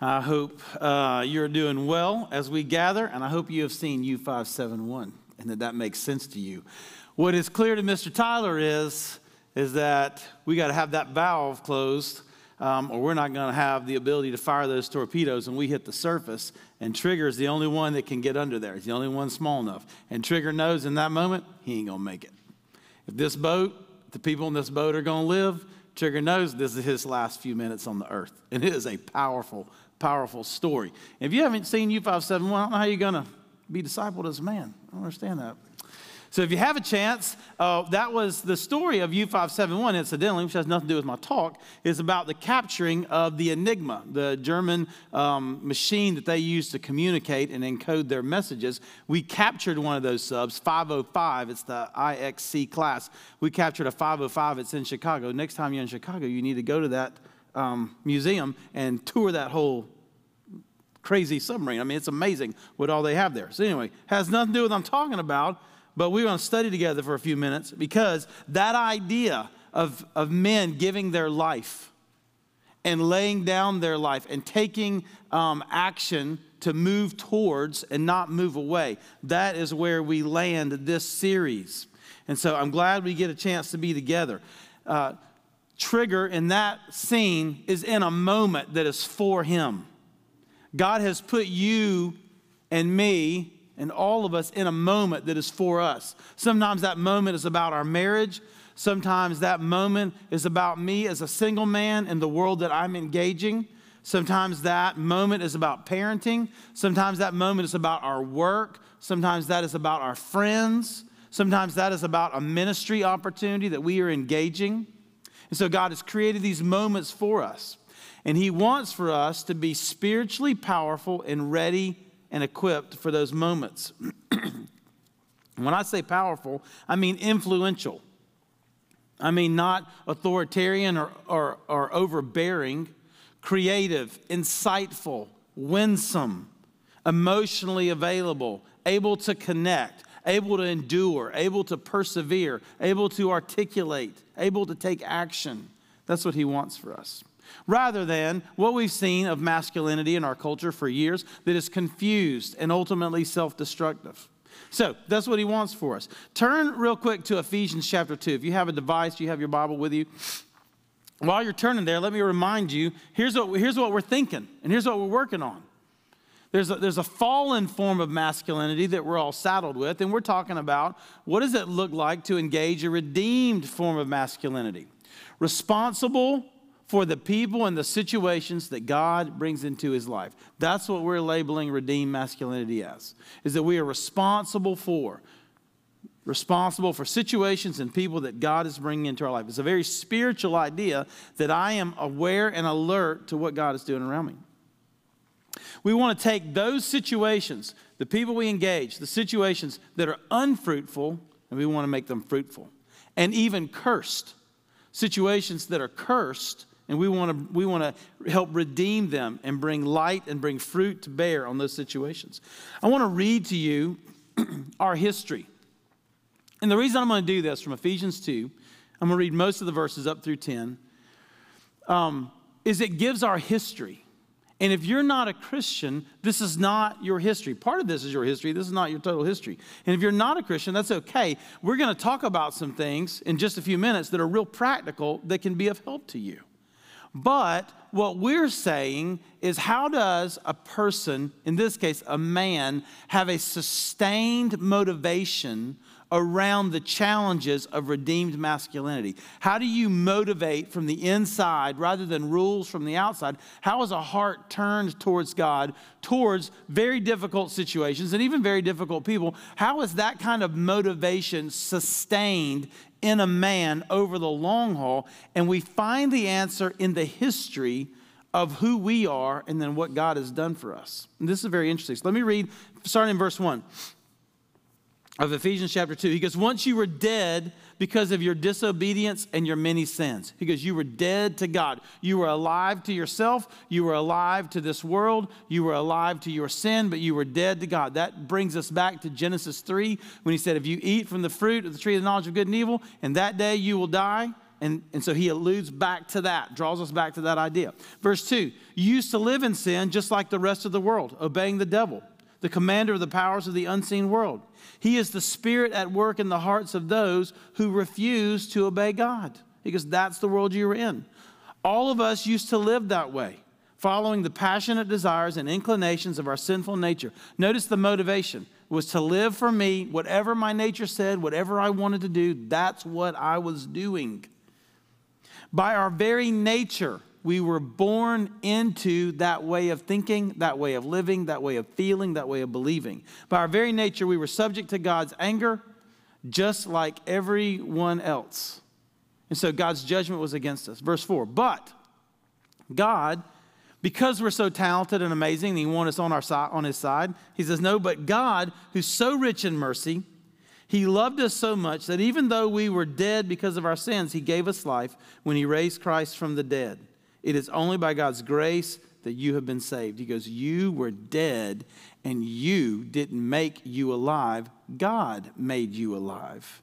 I hope uh, you're doing well as we gather, and I hope you have seen U571 and that that makes sense to you. What is clear to Mr. Tyler is, is that we got to have that valve closed, um, or we're not going to have the ability to fire those torpedoes when we hit the surface. And Trigger is the only one that can get under there. He's the only one small enough. And Trigger knows in that moment, he ain't going to make it. If this boat, the people in this boat are going to live, Trigger knows this is his last few minutes on the earth. And it is a powerful, powerful story. If you haven't seen U571, I don't know how you're going to be discipled as a man. I don't understand that. So if you have a chance, uh, that was the story of U571, incidentally, which has nothing to do with my talk, is about the capturing of the Enigma, the German um, machine that they used to communicate and encode their messages. We captured one of those subs, 505. It's the IXC class. We captured a 505. It's in Chicago. Next time you're in Chicago, you need to go to that um, museum and tour that whole crazy submarine. I mean, it's amazing what all they have there. So anyway, has nothing to do with what I'm talking about but we're going to study together for a few minutes because that idea of, of men giving their life and laying down their life and taking um, action to move towards and not move away, that is where we land this series. And so I'm glad we get a chance to be together. Uh, Trigger in that scene is in a moment that is for him. God has put you and me and all of us in a moment that is for us. Sometimes that moment is about our marriage. Sometimes that moment is about me as a single man in the world that I'm engaging. Sometimes that moment is about parenting. Sometimes that moment is about our work. Sometimes that is about our friends. Sometimes that is about a ministry opportunity that we are engaging. And so God has created these moments for us. And He wants for us to be spiritually powerful and ready and equipped for those moments. when I say powerful, I mean influential. I mean not authoritarian or, or, or overbearing, creative, insightful, winsome, emotionally available, able to connect, able to endure, able to persevere, able to articulate, able to take action. That's what he wants for us rather than what we've seen of masculinity in our culture for years that is confused and ultimately self destructive. So that's what he wants for us. Turn real quick to Ephesians chapter 2. If you have a device, you have your Bible with you. While you're turning there, let me remind you here's what, here's what we're thinking, and here's what we're working on. There's a, there's a fallen form of masculinity that we're all saddled with, and we're talking about what does it look like to engage a redeemed form of masculinity? Responsible, for the people and the situations that God brings into his life. That's what we're labeling redeemed masculinity as. Is that we are responsible for responsible for situations and people that God is bringing into our life. It's a very spiritual idea that I am aware and alert to what God is doing around me. We want to take those situations, the people we engage, the situations that are unfruitful, and we want to make them fruitful. And even cursed, situations that are cursed, and we want to we want to help redeem them and bring light and bring fruit to bear on those situations. I want to read to you our history. And the reason I'm going to do this from Ephesians 2, I'm going to read most of the verses up through 10, um, is it gives our history. And if you're not a Christian, this is not your history. Part of this is your history. This is not your total history. And if you're not a Christian, that's okay. We're going to talk about some things in just a few minutes that are real practical that can be of help to you. But what we're saying is how does a person, in this case a man, have a sustained motivation around the challenges of redeemed masculinity? How do you motivate from the inside rather than rules from the outside? How is a heart turned towards God, towards very difficult situations and even very difficult people? How is that kind of motivation sustained in a man over the long haul. And we find the answer in the history of who we are and then what God has done for us. And this is very interesting. So let me read, starting in verse 1 of Ephesians chapter 2. He goes, Once you were dead because of your disobedience and your many sins. He goes, You were dead to God. You were alive to yourself. You were alive to this world. You were alive to your sin, but you were dead to God. That brings us back to Genesis 3 when he said, If you eat from the fruit of the tree of the knowledge of good and evil, and that day you will die. And, and so he alludes back to that, draws us back to that idea. Verse 2 You used to live in sin just like the rest of the world, obeying the devil, the commander of the powers of the unseen world. He is the spirit at work in the hearts of those who refuse to obey God, because that's the world you were in. All of us used to live that way, following the passionate desires and inclinations of our sinful nature. Notice the motivation was to live for me, whatever my nature said, whatever I wanted to do, that's what I was doing. By our very nature, we were born into that way of thinking, that way of living, that way of feeling, that way of believing. By our very nature, we were subject to God's anger, just like everyone else. And so God's judgment was against us. Verse 4 But God, because we're so talented and amazing, and He wants us on, our side, on His side, He says, No, but God, who's so rich in mercy, He loved us so much that even though we were dead because of our sins, He gave us life when He raised Christ from the dead. It is only by God's grace that you have been saved. He goes, You were dead, and you didn't make you alive. God made you alive.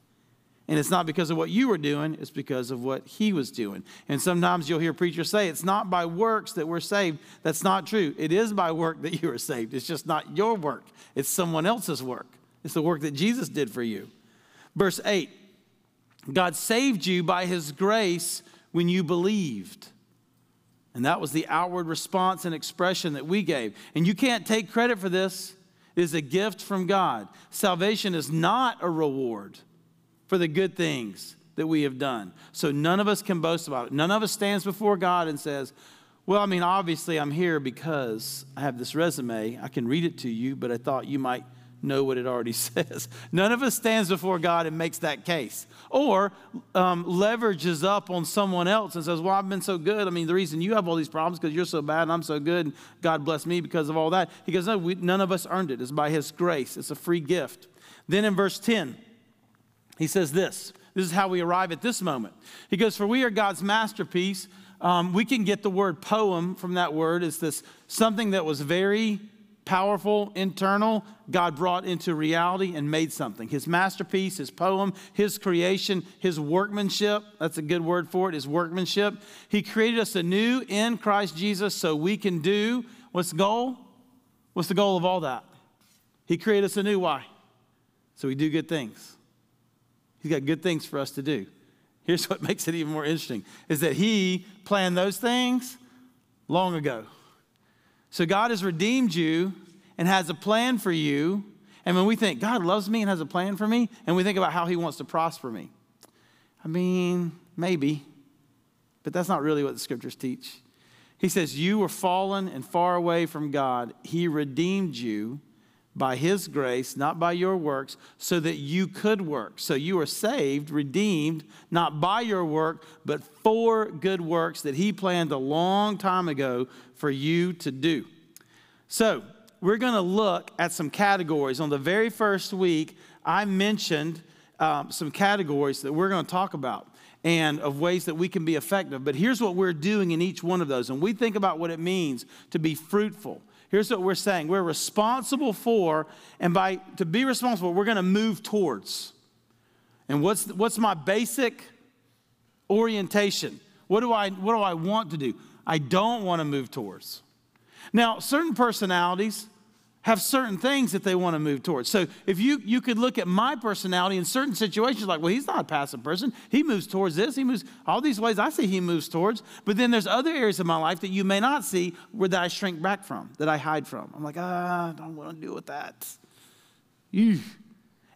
And it's not because of what you were doing, it's because of what he was doing. And sometimes you'll hear preachers say, it's not by works that we're saved. That's not true. It is by work that you are saved. It's just not your work, it's someone else's work. It's the work that Jesus did for you. Verse 8 God saved you by his grace when you believed. And that was the outward response and expression that we gave. And you can't take credit for this. It is a gift from God. Salvation is not a reward for the good things that we have done. So none of us can boast about it. None of us stands before God and says, Well, I mean, obviously I'm here because I have this resume. I can read it to you, but I thought you might know what it already says. None of us stands before God and makes that case. Or um, leverages up on someone else and says, Well, I've been so good. I mean, the reason you have all these problems because you're so bad and I'm so good and God bless me because of all that. He goes, No, we, none of us earned it. It's by His grace, it's a free gift. Then in verse 10, he says this this is how we arrive at this moment. He goes, For we are God's masterpiece. Um, we can get the word poem from that word. It's this something that was very powerful, internal, God brought into reality and made something. His masterpiece, his poem, his creation, his workmanship that's a good word for it, his workmanship. He created us anew in Christ Jesus so we can do what's the goal? What's the goal of all that? He created us anew. Why? So we do good things. He's got good things for us to do. Here's what makes it even more interesting is that he planned those things long ago. So God has redeemed you and has a plan for you. And when we think God loves me and has a plan for me, and we think about how he wants to prosper me, I mean, maybe, but that's not really what the scriptures teach. He says, You were fallen and far away from God. He redeemed you by his grace, not by your works, so that you could work. So you are saved, redeemed, not by your work, but for good works that he planned a long time ago for you to do. So we're going to look at some categories. On the very first week, I mentioned um, some categories that we're going to talk about and of ways that we can be effective. But here's what we're doing in each one of those. And we think about what it means to be fruitful Here's what we're saying we're responsible for, and by to be responsible, we're going to move towards. And what's, what's my basic orientation? What do, I, what do I want to do? I don't want to move towards. Now, certain personalities, have certain things that they want to move towards. So if you you could look at my personality in certain situations, like, well, he's not a passive person. He moves towards this. He moves all these ways. I see he moves towards. But then there's other areas of my life that you may not see where that I shrink back from, that I hide from. I'm like, ah, I don't want to deal with that. Ew.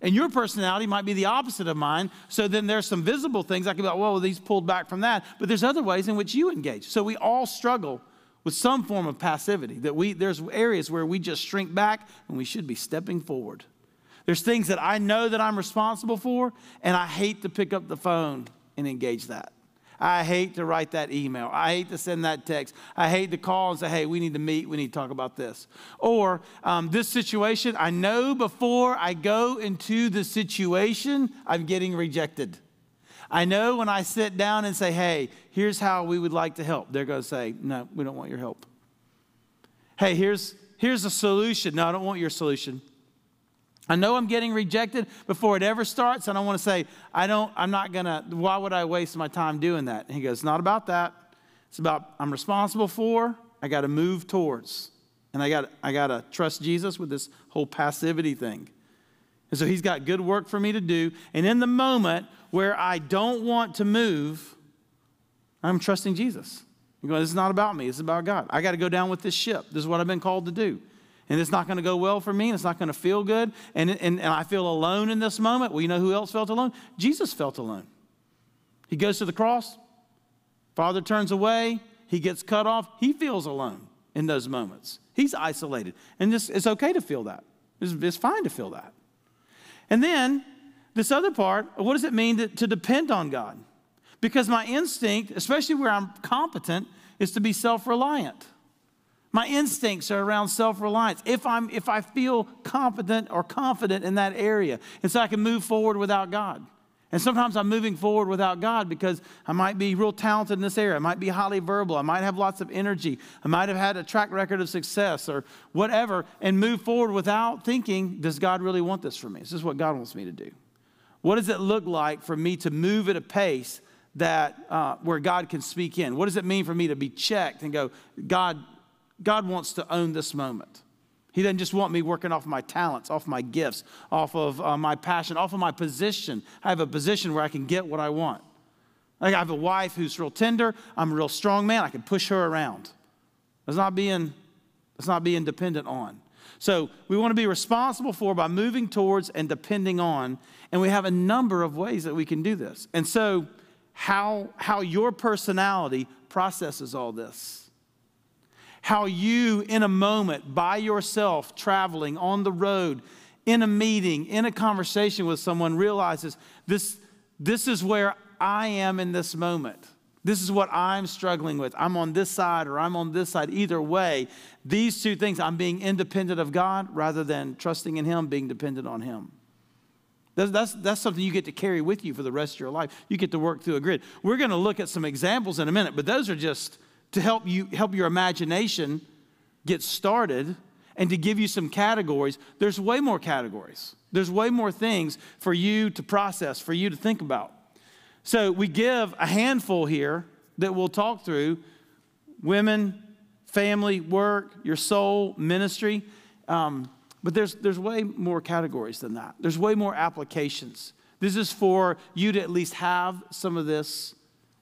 And your personality might be the opposite of mine. So then there's some visible things I can be like, well, these pulled back from that. But there's other ways in which you engage. So we all struggle with some form of passivity that we there's areas where we just shrink back and we should be stepping forward. There's things that i know that i'm responsible for and i hate to pick up the phone and engage that. I hate to write that email. I hate to send that text. I hate to call and say hey we need to meet. We need to talk about this. Or um, this situation i know before i go into the situation i'm getting rejected I know when I sit down and say, hey, here's how we would like to help, they're going to say, no, we don't want your help. Hey, here's, here's a solution. No, I don't want your solution. I know I'm getting rejected before it ever starts, and I don't want to say, I don't, I'm not gonna, why would I waste my time doing that? And he goes, It's not about that. It's about I'm responsible for, I gotta move towards. And I got I gotta trust Jesus with this whole passivity thing. And so he's got good work for me to do. And in the moment where I don't want to move, I'm trusting Jesus. This is not about me, it's about God. I got to go down with this ship. This is what I've been called to do. And it's not going to go well for me, and it's not going to feel good. And, and, and I feel alone in this moment. Well, you know who else felt alone? Jesus felt alone. He goes to the cross, Father turns away, he gets cut off. He feels alone in those moments. He's isolated. And this, it's okay to feel that. It's, it's fine to feel that. And then this other part, what does it mean to, to depend on God? Because my instinct, especially where I'm competent, is to be self reliant. My instincts are around self reliance. If, I'm, if I feel competent or confident in that area, and so I can move forward without God. And sometimes I'm moving forward without God because I might be real talented in this area. I might be highly verbal. I might have lots of energy. I might have had a track record of success or whatever, and move forward without thinking, does God really want this for me? This is what God wants me to do. What does it look like for me to move at a pace that uh, where God can speak in? What does it mean for me to be checked and go, God, God wants to own this moment? He doesn't just want me working off my talents, off my gifts, off of uh, my passion, off of my position. I have a position where I can get what I want. Like I have a wife who's real tender. I'm a real strong man. I can push her around. It's not being, it's not being dependent on. So we want to be responsible for by moving towards and depending on. And we have a number of ways that we can do this. And so how, how your personality processes all this how you, in a moment, by yourself, traveling on the road, in a meeting, in a conversation with someone, realizes this, this is where I am in this moment. This is what I'm struggling with. I'm on this side or I'm on this side. Either way, these two things, I'm being independent of God rather than trusting in Him, being dependent on Him. That's, that's, that's something you get to carry with you for the rest of your life. You get to work through a grid. We're going to look at some examples in a minute, but those are just to help you help your imagination get started and to give you some categories. There's way more categories. There's way more things for you to process, for you to think about. So we give a handful here that we'll talk through women, family, work, your soul, ministry. Um, but there's, there's way more categories than that. There's way more applications. This is for you to at least have some of this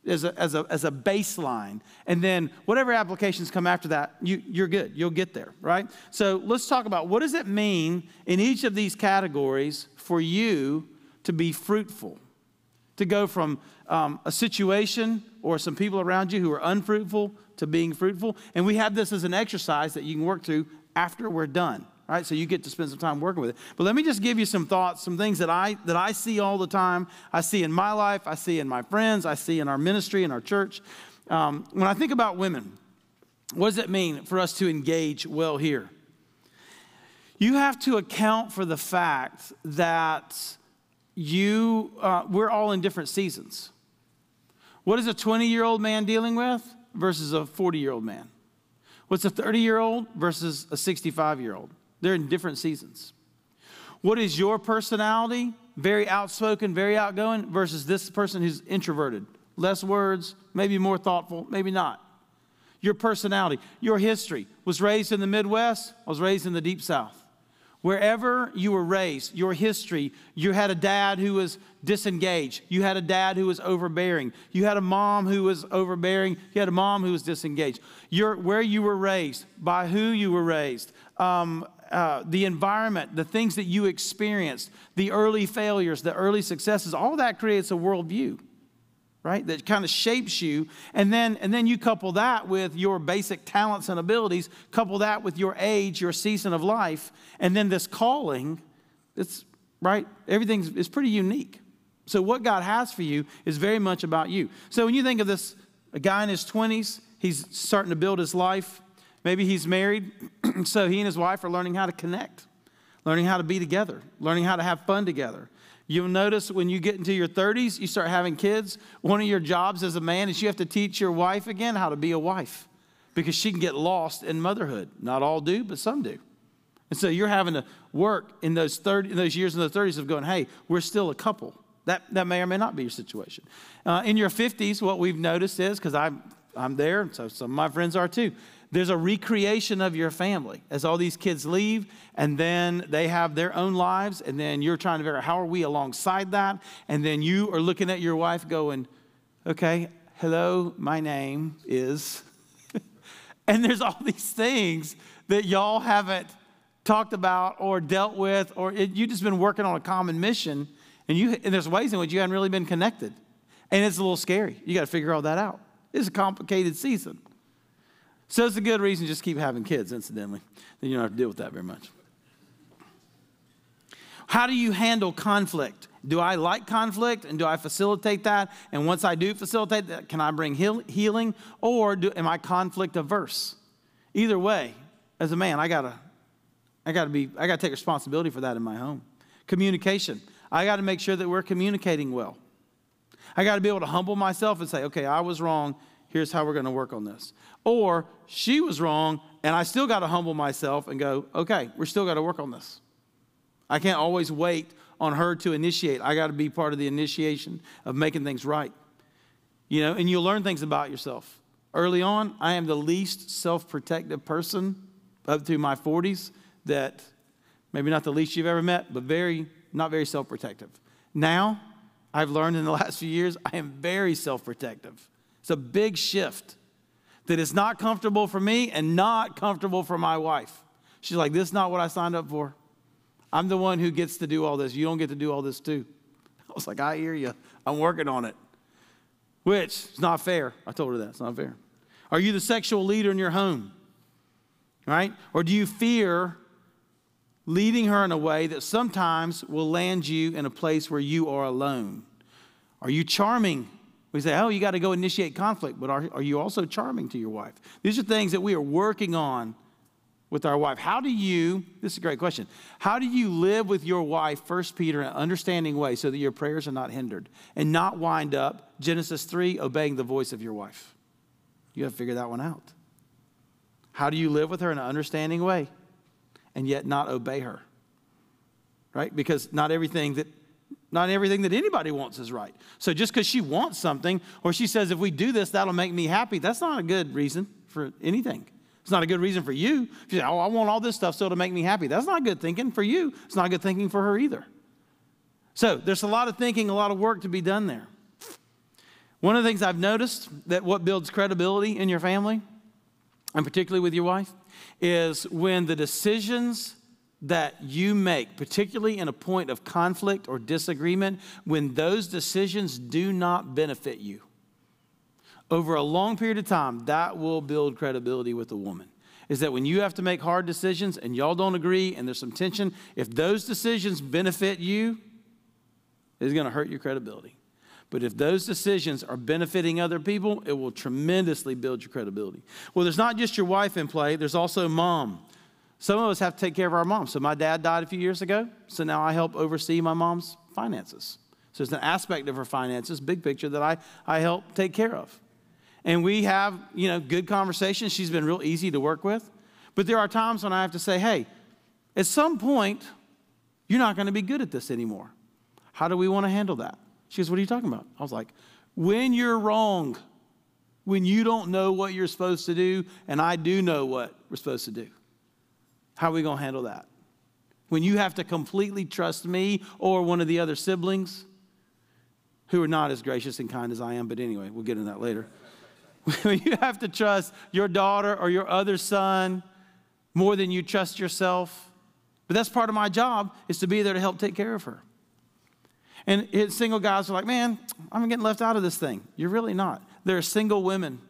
as a, as a, as a baseline. And then whatever applications come after that, you, you're good. You'll get there, right? So let's talk about what does it mean in each of these categories for you to be fruitful? To go from um, a situation or some people around you who are unfruitful to being fruitful. And we have this as an exercise that you can work through after we're done right? So you get to spend some time working with it. But let me just give you some thoughts, some things that I that I see all the time. I see in my life, I see in my friends, I see in our ministry, in our church. Um, when I think about women, what does it mean for us to engage well here? You have to account for the fact that you uh, we're all in different seasons. What is a 20 year old man dealing with versus a 40 year old man? What's a 30 year old versus a 65 year old? They're in different seasons. What is your personality? Very outspoken, very outgoing, versus this person who's introverted. Less words, maybe more thoughtful, maybe not. Your personality, your history. Was raised in the Midwest, I was raised in the Deep South. Wherever you were raised, your history, you had a dad who was disengaged. You had a dad who was overbearing. You had a mom who was overbearing. You had a mom who was disengaged. Your, where you were raised, by who you were raised, um, uh, the environment, the things that you experienced, the early failures, the early successes, all that creates a worldview, right? That kind of shapes you. And then, and then you couple that with your basic talents and abilities, couple that with your age, your season of life, and then this calling, it's right, everything is pretty unique. So, what God has for you is very much about you. So, when you think of this, a guy in his 20s, he's starting to build his life Maybe he's married, so he and his wife are learning how to connect, learning how to be together, learning how to have fun together. You'll notice when you get into your 30s, you start having kids. One of your jobs as a man is you have to teach your wife again how to be a wife because she can get lost in motherhood. Not all do, but some do. And so you're having to work in those 30, in those years in the 30s of going, hey, we're still a couple. That, that may or may not be your situation. Uh, in your 50s, what we've noticed is, because I'm, I'm there, and so some of my friends are too, there's a recreation of your family as all these kids leave and then they have their own lives and then you're trying to figure out how are we alongside that and then you are looking at your wife going okay hello my name is and there's all these things that y'all haven't talked about or dealt with or it, you've just been working on a common mission and you and there's ways in which you haven't really been connected. And it's a little scary. You got to figure all that out. It's a complicated season so it's a good reason just keep having kids, incidentally. Then you don't have to deal with that very much. How do you handle conflict? Do I like conflict and do I facilitate that? And once I do facilitate that, can I bring heal- healing or do, am I conflict averse? Either way, as a man, I gotta, I gotta be, I gotta take responsibility for that in my home. Communication. I gotta make sure that we're communicating well. I gotta be able to humble myself and say, okay, I was wrong. Here's how we're gonna work on this. Or she was wrong, and I still got to humble myself and go, okay, we're still got to work on this. I can't always wait on her to initiate. I got to be part of the initiation of making things right. You know, and you'll learn things about yourself. Early on, I am the least self protective person up to my 40s that maybe not the least you've ever met, but very, not very self protective. Now, I've learned in the last few years, I am very self protective. It's a big shift that it's not comfortable for me and not comfortable for my wife. She's like, This is not what I signed up for. I'm the one who gets to do all this. You don't get to do all this too. I was like, I hear you. I'm working on it. Which is not fair. I told her that. It's not fair. Are you the sexual leader in your home? Right? Or do you fear leading her in a way that sometimes will land you in a place where you are alone? Are you charming we say, oh, you got to go initiate conflict, but are, are you also charming to your wife? These are things that we are working on with our wife. How do you, this is a great question, how do you live with your wife, First Peter, in an understanding way so that your prayers are not hindered and not wind up, Genesis 3, obeying the voice of your wife? You have to figure that one out. How do you live with her in an understanding way and yet not obey her? Right? Because not everything that not everything that anybody wants is right. So just because she wants something, or she says, if we do this, that'll make me happy, that's not a good reason for anything. It's not a good reason for you. If you say, oh, I want all this stuff still to make me happy, that's not good thinking for you. It's not good thinking for her either. So there's a lot of thinking, a lot of work to be done there. One of the things I've noticed that what builds credibility in your family, and particularly with your wife, is when the decisions that you make, particularly in a point of conflict or disagreement, when those decisions do not benefit you. Over a long period of time, that will build credibility with a woman. Is that when you have to make hard decisions and y'all don't agree and there's some tension, if those decisions benefit you, it's to hurt your credibility. But if those decisions are benefiting other people, it will tremendously build your credibility. Well, there's not just your wife in play, there's also mom. Some of us have to take care of our mom. So my dad died a few years ago, so now I help oversee my mom's finances. So it's an aspect of her finances, big picture, that I, I help take care of. And we have, you know, good conversations. She's been real easy to work with. But there are times when I have to say, hey, at some point, you're not going to be good at this anymore. How do we want to handle that? She goes, What are you talking about? I was like, When you're wrong, when you don't know what you're supposed to do, and I do know what we're supposed to do. How are we going to handle that? When you have to completely trust me or one of the other siblings who are not as gracious and kind as I am, but anyway, we'll get into that later. when you have to trust your daughter or your other son more than you trust yourself. But that's part of my job is to be there to help take care of her. And single guys are like, man, I'm getting left out of this thing. You're really not. There are single women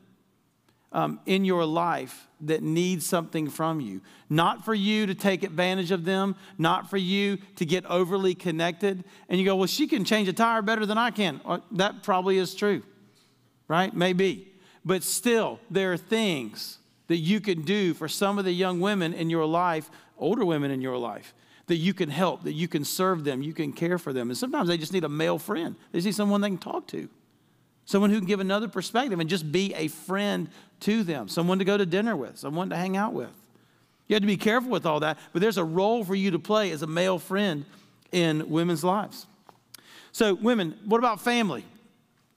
um, in your life that need something from you. Not for you to take advantage of them, not for you to get overly connected. And you go, well, she can change a tire better than I can. Well, that probably is true, right? Maybe. But still, there are things that you can do for some of the young women in your life, older women in your life, that you can help, that you can serve them, you can care for them. And sometimes they just need a male friend, they need someone they can talk to someone who can give another perspective and just be a friend to them, someone to go to dinner with, someone to hang out with. You have to be careful with all that, but there's a role for you to play as a male friend in women's lives. So, women, what about family?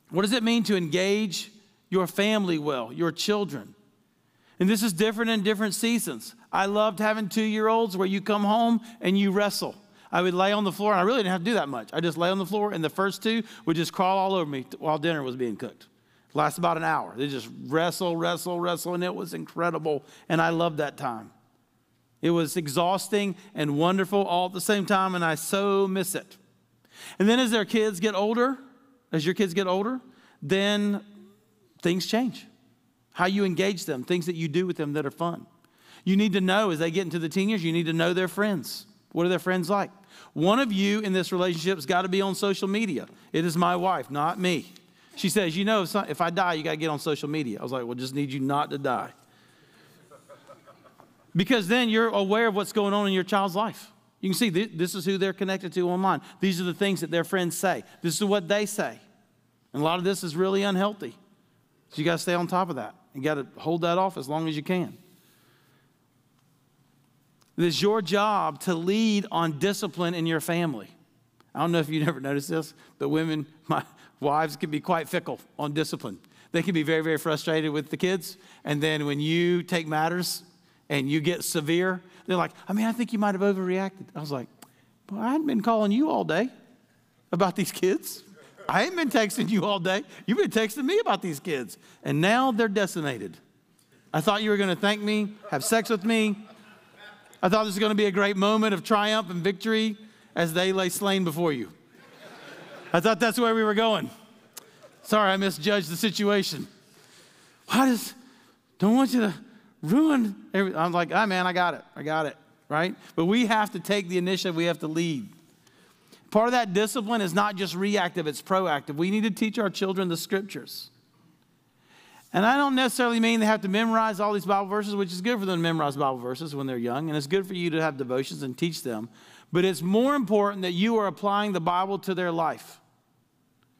What does it mean to engage your family well, your children? And this is different in different seasons. I loved having two year olds where you come home and you wrestle. I would lay on the floor, and I really didn't have to do that much. I just lay on the floor, and the first two would just crawl all over me while dinner was being cooked. It lasted about an hour. They just wrestle, wrestle, wrestle, and it was incredible. And I loved that time. It was exhausting and wonderful all at the same time, and I so miss it. And then as their kids get older, as your kids get older, then things change. How you engage them, things that you do with them that are fun. You need to know as they get into the teen years, you need to know their friends. What are their friends like? One of you in this relationship has got to be on social media. It is my wife, not me. She says, You know, if, I die, you got to get on social media. I was like, Well, just need you not to die. Because then you're aware of what's going on in your child's life. You can see this is who they're connected to online. These are the things that their friends say. This is what they say. And a lot of this is really unhealthy. So you got to stay on top of that. You got to hold that off as long as you can. It is your job to lead on discipline in your family. I don't know if you never noticed this, but women, my wives can be quite fickle on discipline. They can be very, very frustrated with the kids. And then when you take matters and you get severe, they're like, I mean, I think you might have overreacted. I was like, well, I hadn't been calling you all day about these kids. I ain't been texting you all day. You've been texting me about these kids. And now they're decimated. I thought you were going to thank me, have sex with me, I thought this was going to be a great moment of triumph and victory as they lay slain before you. I thought that's where we were going. Sorry, I misjudged the situation. Why does, don't want you to ruin everything. I'm like, ah, oh, man, I got it. I got it, right? But we have to take the initiative, we have to lead. Part of that discipline is not just reactive, it's proactive. We need to teach our children the scriptures. And I don't necessarily mean they have to memorize all these Bible verses, which is good for them to memorize Bible verses when they're young, and it's good for you to have devotions and teach them. But it's more important that you are applying the Bible to their life.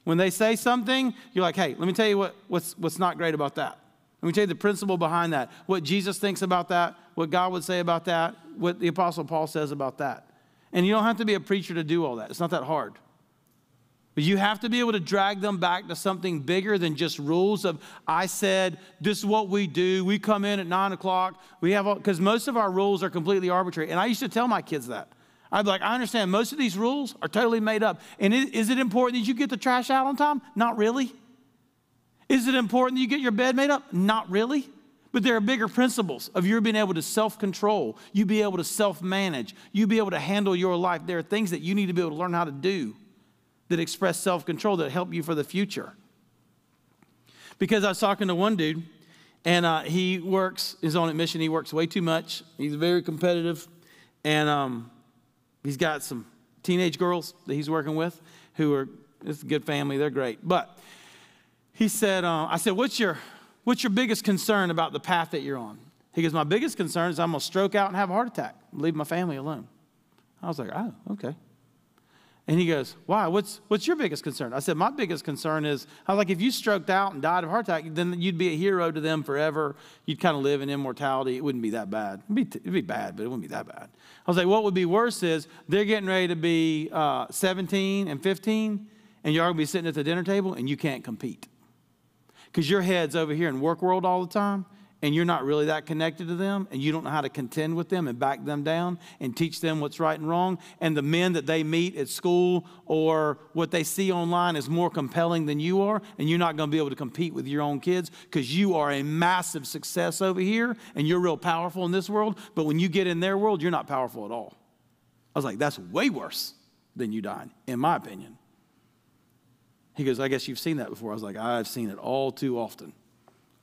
When they say something, you're like, hey, let me tell you what, what's, what's not great about that. Let me tell you the principle behind that, what Jesus thinks about that, what God would say about that, what the Apostle Paul says about that. And you don't have to be a preacher to do all that, it's not that hard. But you have to be able to drag them back to something bigger than just rules of, I said, this is what we do. We come in at nine o'clock. We have, because most of our rules are completely arbitrary. And I used to tell my kids that. I'd be like, I understand most of these rules are totally made up. And is it important that you get the trash out on time? Not really. Is it important that you get your bed made up? Not really. But there are bigger principles of you being able to self control, you be able to self manage, you be able to handle your life. There are things that you need to be able to learn how to do that express self control that help you for the future. Because I was talking to one dude, and uh, he works his own admission. He works way too much. He's very competitive, and um, he's got some teenage girls that he's working with who are it's a good family. They're great. But he said, uh, I said, what's your what's your biggest concern about the path that you're on? He goes, my biggest concern is I'm gonna stroke out and have a heart attack, leave my family alone. I was like, oh, okay. And he goes, Why? What's, what's your biggest concern? I said, My biggest concern is, I was like, if you stroked out and died of heart attack, then you'd be a hero to them forever. You'd kind of live in immortality. It wouldn't be that bad. It'd be, it'd be bad, but it wouldn't be that bad. I was like, What would be worse is they're getting ready to be uh, 17 and 15, and you're going to be sitting at the dinner table and you can't compete. Because your head's over here in work world all the time, and you're not really that connected to them and you don't know how to contend with them and back them down and teach them what's right and wrong, and the men that they meet at school or what they see online is more compelling than you are, and you're not going to be able to compete with your own kids because you are a massive success over here and you're real powerful in this world, but when you get in their world, you're not powerful at all. I was like, that's way worse than you dying, in my opinion. He goes, I guess you've seen that before. I was like, I've seen it all too often.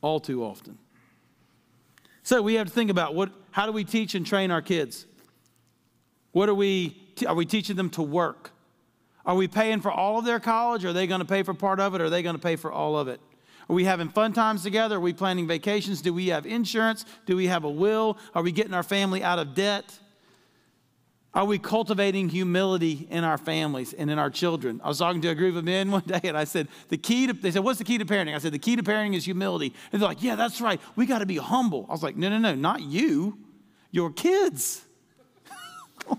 All too often. So we have to think about what, how do we teach and train our kids? What are we, are we teaching them to work? Are we paying for all of their college? Are they going to pay for part of it? Are they going to pay for all of it? Are we having fun times together? Are we planning vacations? Do we have insurance? Do we have a will? Are we getting our family out of debt? Are we cultivating humility in our families and in our children? I was talking to a group of men one day and I said, the key to, they said, what's the key to parenting? I said, the key to parenting is humility. And they're like, yeah, that's right. We got to be humble. I was like, no, no, no, not you. Your kids. I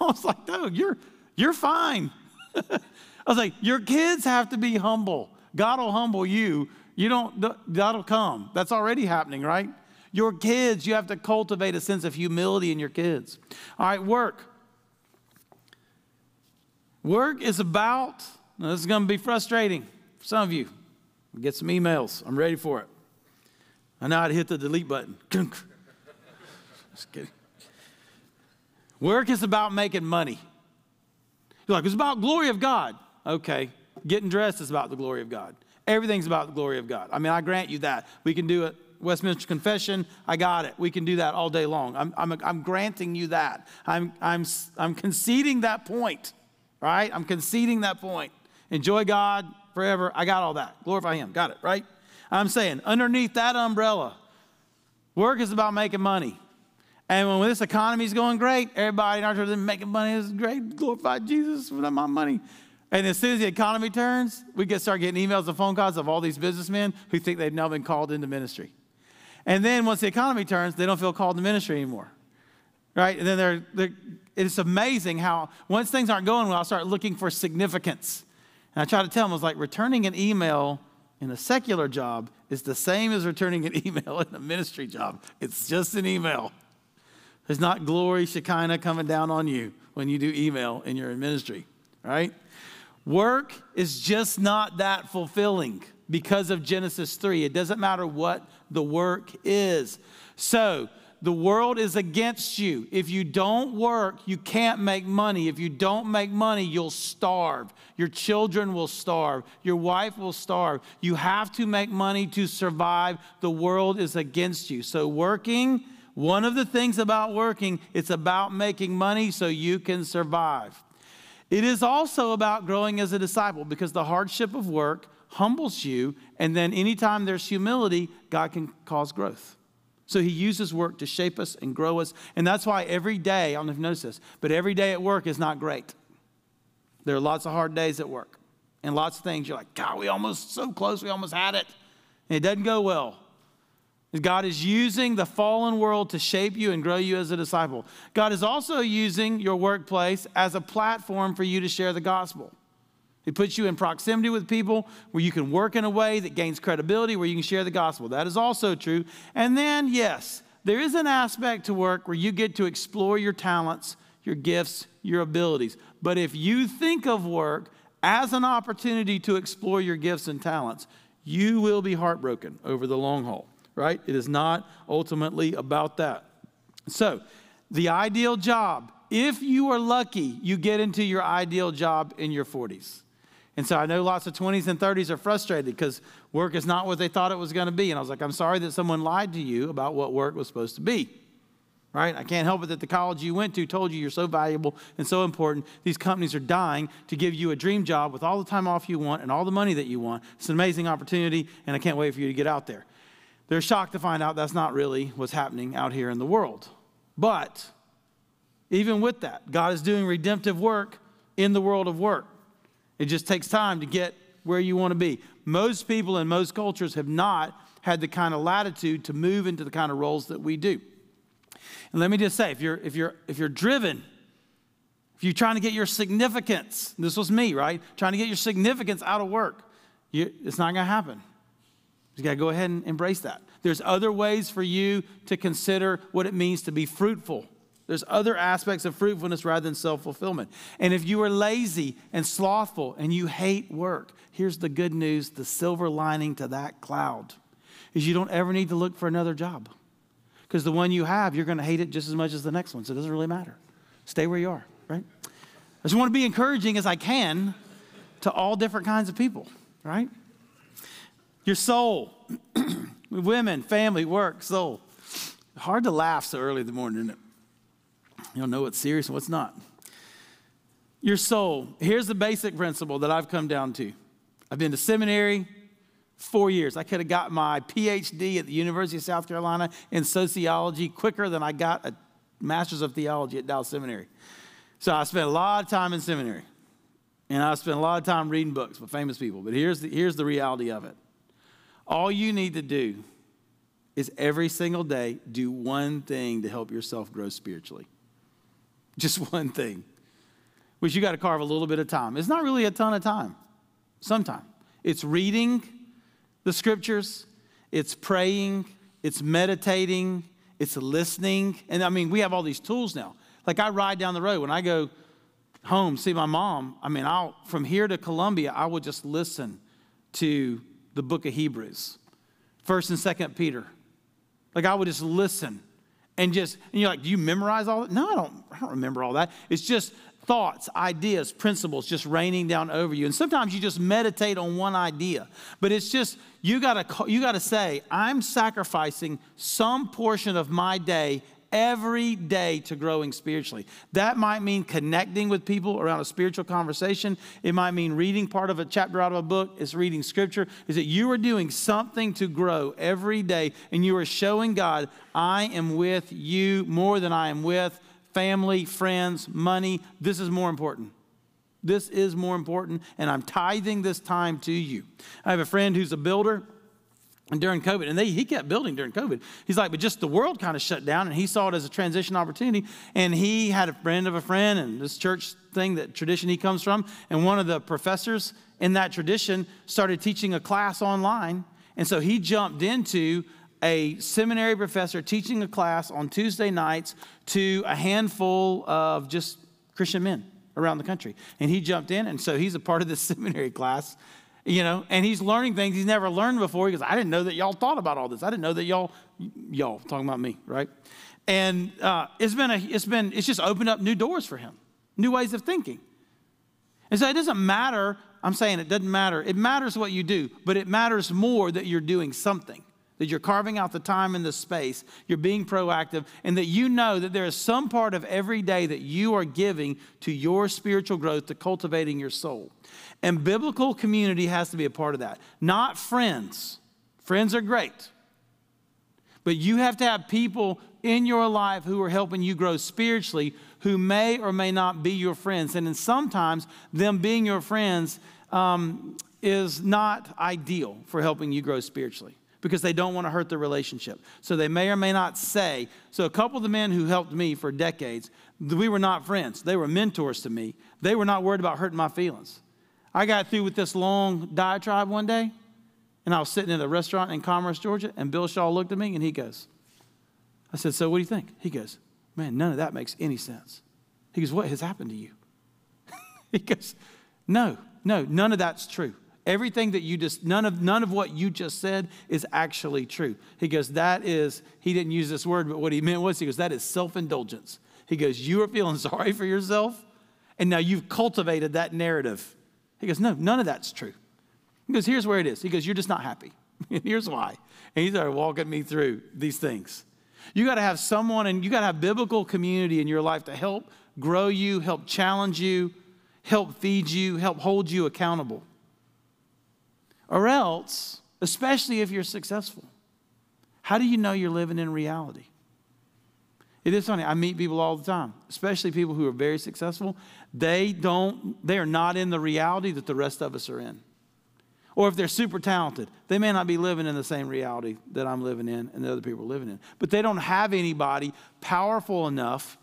was like, no, you're, you're fine. I was like, your kids have to be humble. God will humble you. You don't, that'll come. That's already happening, right? Your kids, you have to cultivate a sense of humility in your kids. All right, work. Work is about, this is going to be frustrating for some of you. Get some emails. I'm ready for it. I know how to hit the delete button. Just kidding. Work is about making money. You're like, it's about glory of God. Okay. Getting dressed is about the glory of God. Everything's about the glory of God. I mean, I grant you that. We can do it. Westminster Confession, I got it. We can do that all day long. I'm, I'm, I'm granting you that. I'm, I'm, I'm conceding that point, right? I'm conceding that point. Enjoy God forever. I got all that. Glorify Him. Got it, right? I'm saying underneath that umbrella, work is about making money. And when this economy is going great, everybody in our church is making money. It's great. Glorify Jesus for my money. And as soon as the economy turns, we get start getting emails and phone calls of all these businessmen who think they've now been called into ministry. And then once the economy turns, they don't feel called to ministry anymore. Right? And then they're, they're it's amazing how once things aren't going well, I start looking for significance. And I try to tell them, I was like, returning an email in a secular job is the same as returning an email in a ministry job. It's just an email. There's not glory, Shekinah coming down on you when you do email and you're in ministry, right? Work is just not that fulfilling because of Genesis 3. It doesn't matter what the work is. So, the world is against you. If you don't work, you can't make money. If you don't make money, you'll starve. Your children will starve. Your wife will starve. You have to make money to survive. The world is against you. So, working one of the things about working, it's about making money so you can survive. It is also about growing as a disciple because the hardship of work humbles you, and then anytime there's humility, God can cause growth. So he uses work to shape us and grow us. And that's why every day, I don't know if you notice this, but every day at work is not great. There are lots of hard days at work and lots of things you're like, God, we almost so close, we almost had it. And it doesn't go well. God is using the fallen world to shape you and grow you as a disciple. God is also using your workplace as a platform for you to share the gospel. He puts you in proximity with people where you can work in a way that gains credibility, where you can share the gospel. That is also true. And then, yes, there is an aspect to work where you get to explore your talents, your gifts, your abilities. But if you think of work as an opportunity to explore your gifts and talents, you will be heartbroken over the long haul right? It is not ultimately about that. So, the ideal job, if you are lucky, you get into your ideal job in your 40s. And so I know lots of 20s and 30s are frustrated because work is not what they thought it was going to be. And I was like, I'm sorry that someone lied to you about what work was supposed to be. Right? I can't help it that the college you went to told you you're so valuable and so important. These companies are dying to give you a dream job with all the time off you want and all the money that you want. It's an amazing opportunity, and I can't wait for you to get out there. They're shocked to find out that's not really what's happening out here in the world. But even with that, God is doing redemptive work in the world of work. It just takes time to get where you want to be. Most people in most cultures have not had the kind of latitude to move into the kind of roles that we do. And let me just say, if you're if you're if you're driven, if you're trying to get your significance, this was me, right? Trying to get your significance out of work, you, it's not going to happen. You got to go ahead and embrace that. There's other ways for you to consider what it means to be fruitful. There's other aspects of fruitfulness rather than self fulfillment. And if you are lazy and slothful and you hate work, here's the good news the silver lining to that cloud is you don't ever need to look for another job. Because the one you have, you're going to hate it just as much as the next one. So it doesn't really matter. Stay where you are, right? I just want to be encouraging as I can to all different kinds of people, right? Your soul, women, family, work, soul. Hard to laugh so early in the morning, isn't it? You don't know what's serious and what's not. Your soul. Here's the basic principle that I've come down to. I've been to seminary four years. I could have got my PhD at the University of South Carolina in sociology quicker than I got a master's of theology at Dallas Seminary. So I spent a lot of time in seminary. And I spent a lot of time reading books with famous people. But here's the, here's the reality of it all you need to do is every single day do one thing to help yourself grow spiritually. Just one thing, which you got to carve a little bit of time. It's not really a ton of time, sometime. It's reading the scriptures, it's praying, it's meditating, it's listening. And I mean, we have all these tools now. Like I ride down the road when I go home, see my mom. I mean, I'll from here to Columbia, I will just listen to the book of Hebrews, First and Second Peter. Like I would just listen and just and you're like, do you memorize all that? No, I don't. I don't remember all that. It's just thoughts, ideas, principles just raining down over you. And sometimes you just meditate on one idea. But it's just you got to you got to say, I'm sacrificing some portion of my day every day to growing spiritually. That might mean connecting with people around a spiritual conversation. It might mean reading part of a chapter out of a book. It's reading scripture. Is that you are doing something to grow every day and you are showing God, I am with you more than I am with family, friends, money. This is more important. This is more important, and I'm tithing this time to you. I have a friend who's a builder during COVID, and they, he kept building during COVID. He's like, but just the world kind of shut down, and he saw it as a transition opportunity. And he had a friend of a friend, and this church thing, that tradition he comes from, and one of the professors in that tradition started teaching a class online. And so he jumped into a seminary professor teaching a class on Tuesday nights to a handful of just Christian men around the country. And he jumped in, and so he's a part of this seminary class you know, and he's learning things he's never learned before. He goes, I didn't know that y'all thought about all this. I didn't know that y'all, y'all talking about me, right? And uh, it's been a, it's been, it's just opened up new doors for him, new ways of thinking. And so it doesn't matter. I'm saying it doesn't matter. It matters what you do, but it matters more that you're doing something that you're carving out the time and the space, you're being proactive, and that you know that there is some part of every day that you are giving to your spiritual growth, to cultivating your soul. And biblical community has to be a part of that, not friends. Friends are great. But you have to have people in your life who are helping you grow spiritually who may or may not be your friends. And sometimes them being your friends um, is not ideal for helping you grow spiritually because they don't want to hurt the relationship. So they may or may not say. So a couple of the men who helped me for decades, we were not friends. They were mentors to me. They were not worried about hurting my feelings. I got through with this long diatribe one day, and I was sitting in a restaurant in Commerce, Georgia, and Bill Shaw looked at me and he goes, I said, So what do you think? He goes, Man, none of that makes any sense. He goes, What has happened to you? he goes, No, no, none of that's true. Everything that you just, none of, none of what you just said is actually true. He goes, that is, he didn't use this word, but what he meant was, he goes, that is self indulgence. He goes, you are feeling sorry for yourself, and now you've cultivated that narrative. He goes, no, none of that's true. He goes, here's where it is. He goes, you're just not happy. here's why. And he started walking me through these things. You got to have someone and you got to have biblical community in your life to help grow you, help challenge you, help feed you, help hold you accountable. Or else, especially if you're successful, how do you know you're living in reality? It is funny. I meet people all the time, especially people who are very successful. They don't, they are not in the reality that the rest of us are in. Or if they're super talented, they may not be living in the same reality that I'm living in and the other people are living in. But they don't have anybody powerful enough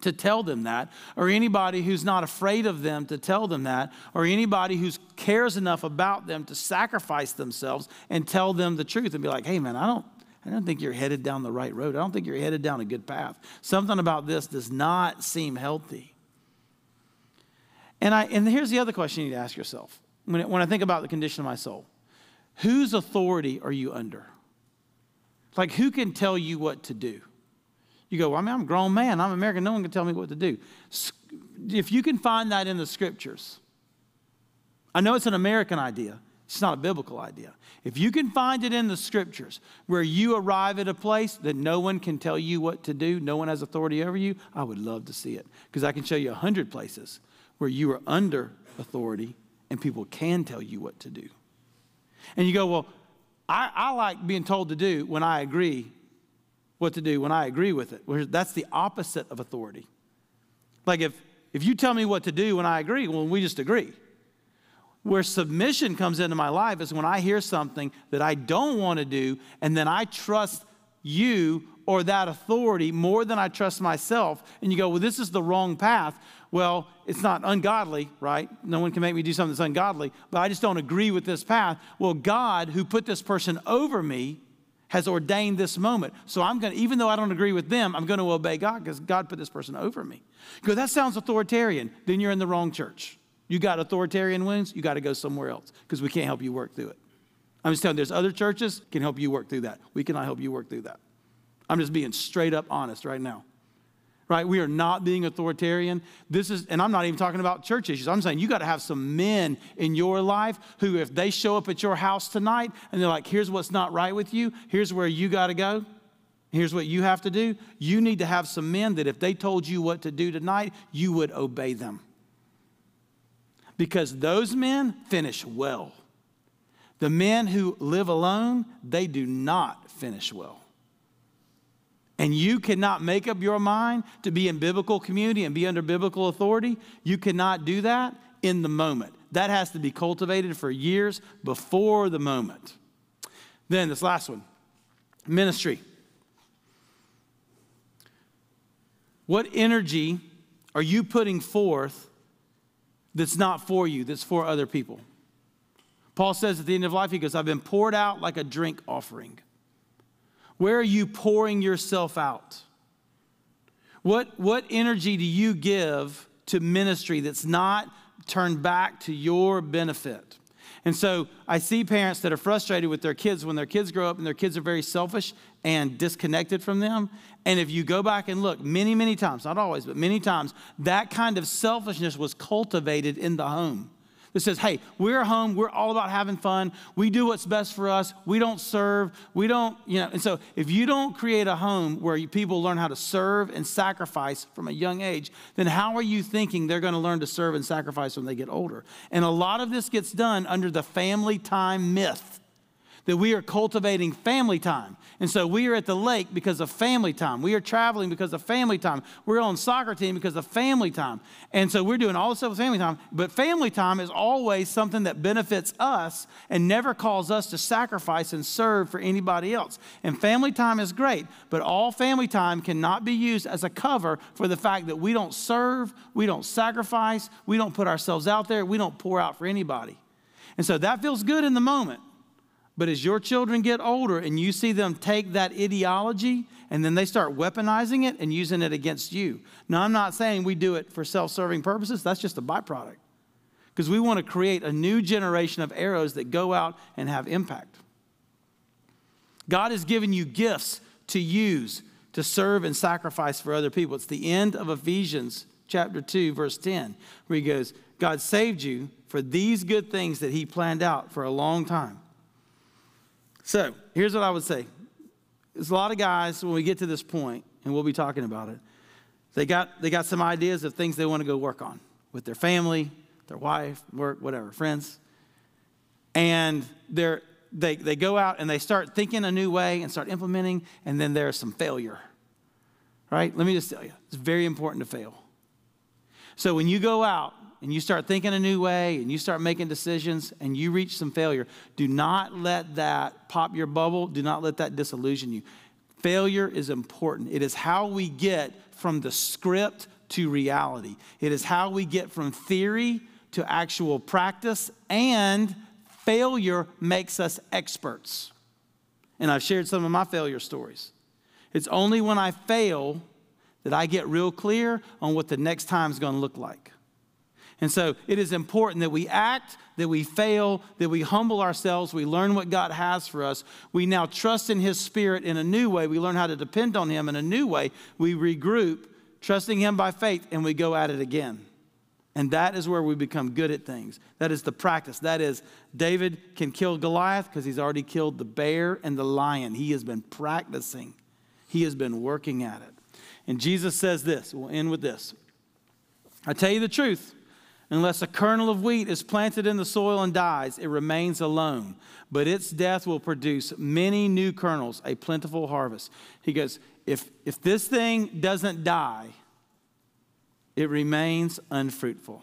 to tell them that, or anybody who's not afraid of them to tell them that, or anybody who cares enough about them to sacrifice themselves and tell them the truth and be like, hey, man, I don't. I don't think you're headed down the right road. I don't think you're headed down a good path. Something about this does not seem healthy. And, I, and here's the other question you need to ask yourself when, when I think about the condition of my soul whose authority are you under? Like, who can tell you what to do? You go, well, I mean, I'm a grown man. I'm American. No one can tell me what to do. If you can find that in the scriptures, I know it's an American idea, it's not a biblical idea. If you can find it in the scriptures where you arrive at a place that no one can tell you what to do, no one has authority over you, I would love to see it. Because I can show you a hundred places where you are under authority and people can tell you what to do. And you go, well, I, I like being told to do when I agree what to do when I agree with it. That's the opposite of authority. Like if, if you tell me what to do when I agree, well, we just agree. Where submission comes into my life is when I hear something that I don't want to do, and then I trust you or that authority more than I trust myself. And you go, well, this is the wrong path. Well, it's not ungodly, right? No one can make me do something that's ungodly, but I just don't agree with this path. Well, God, who put this person over me, has ordained this moment. So I'm going to, even though I don't agree with them, I'm going to obey God because God put this person over me. Go, that sounds authoritarian. Then you're in the wrong church. You got authoritarian wounds, you got to go somewhere else because we can't help you work through it. I'm just telling you, there's other churches can help you work through that. We cannot help you work through that. I'm just being straight up honest right now. Right? We are not being authoritarian. This is, and I'm not even talking about church issues. I'm saying you got to have some men in your life who, if they show up at your house tonight and they're like, here's what's not right with you, here's where you got to go, here's what you have to do, you need to have some men that if they told you what to do tonight, you would obey them. Because those men finish well. The men who live alone, they do not finish well and you cannot make up your mind to be in biblical community and be under biblical authority, you cannot do that in the moment. That has to be cultivated for years before the moment. Then, this last one ministry. What energy are you putting forth that's not for you, that's for other people? Paul says at the end of life, he goes, I've been poured out like a drink offering. Where are you pouring yourself out? What, what energy do you give to ministry that's not turned back to your benefit? And so I see parents that are frustrated with their kids when their kids grow up and their kids are very selfish and disconnected from them. And if you go back and look, many, many times, not always, but many times, that kind of selfishness was cultivated in the home that says, hey, we're home, we're all about having fun, we do what's best for us, we don't serve, we don't, you know. And so if you don't create a home where people learn how to serve and sacrifice from a young age, then how are you thinking they're going to learn to serve and sacrifice when they get older? And a lot of this gets done under the family time myth that we are cultivating family time. And so we are at the lake because of family time. We are traveling because of family time. We're on soccer team because of family time. And so we're doing all this stuff with family time. But family time is always something that benefits us and never calls us to sacrifice and serve for anybody else. And family time is great, but all family time cannot be used as a cover for the fact that we don't serve, we don't sacrifice, we don't put ourselves out there, we don't pour out for anybody. And so that feels good in the moment. But as your children get older and you see them take that ideology and then they start weaponizing it and using it against you. Now, I'm not saying we do it for self serving purposes, that's just a byproduct. Because we want to create a new generation of arrows that go out and have impact. God has given you gifts to use to serve and sacrifice for other people. It's the end of Ephesians chapter 2, verse 10, where he goes, God saved you for these good things that he planned out for a long time. So here's what I would say. There's a lot of guys when we get to this point, and we'll be talking about it. They got they got some ideas of things they want to go work on with their family, their wife, work, whatever, friends. And they're they, they go out and they start thinking a new way and start implementing, and then there's some failure. Right? Let me just tell you, it's very important to fail. So when you go out and you start thinking a new way and you start making decisions and you reach some failure, do not let that pop your bubble. Do not let that disillusion you. Failure is important. It is how we get from the script to reality, it is how we get from theory to actual practice, and failure makes us experts. And I've shared some of my failure stories. It's only when I fail that I get real clear on what the next time is going to look like. And so it is important that we act, that we fail, that we humble ourselves, we learn what God has for us. We now trust in His Spirit in a new way. We learn how to depend on Him in a new way. We regroup, trusting Him by faith, and we go at it again. And that is where we become good at things. That is the practice. That is, David can kill Goliath because he's already killed the bear and the lion. He has been practicing, he has been working at it. And Jesus says this, we'll end with this. I tell you the truth. Unless a kernel of wheat is planted in the soil and dies, it remains alone. But its death will produce many new kernels, a plentiful harvest. He goes, if, if this thing doesn't die, it remains unfruitful.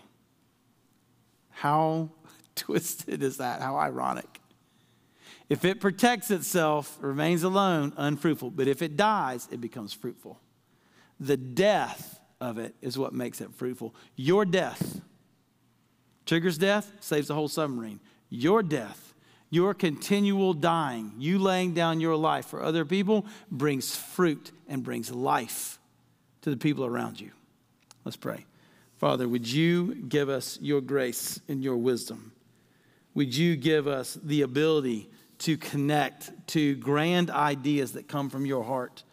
How twisted is that? How ironic. If it protects itself, remains alone, unfruitful. But if it dies, it becomes fruitful. The death of it is what makes it fruitful. Your death triggers death, saves the whole submarine. Your death, your continual dying, you laying down your life for other people brings fruit and brings life to the people around you. Let's pray. Father, would you give us your grace and your wisdom? Would you give us the ability to connect to grand ideas that come from your heart?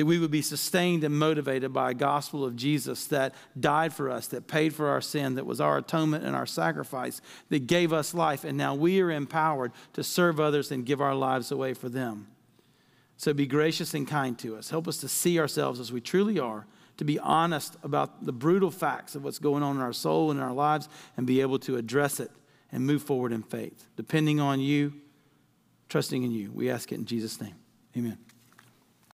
That we would be sustained and motivated by a gospel of Jesus that died for us, that paid for our sin, that was our atonement and our sacrifice, that gave us life, and now we are empowered to serve others and give our lives away for them. So be gracious and kind to us. Help us to see ourselves as we truly are to be honest about the brutal facts of what's going on in our soul and in our lives and be able to address it and move forward in faith, depending on you, trusting in you. We ask it in Jesus' name. Amen.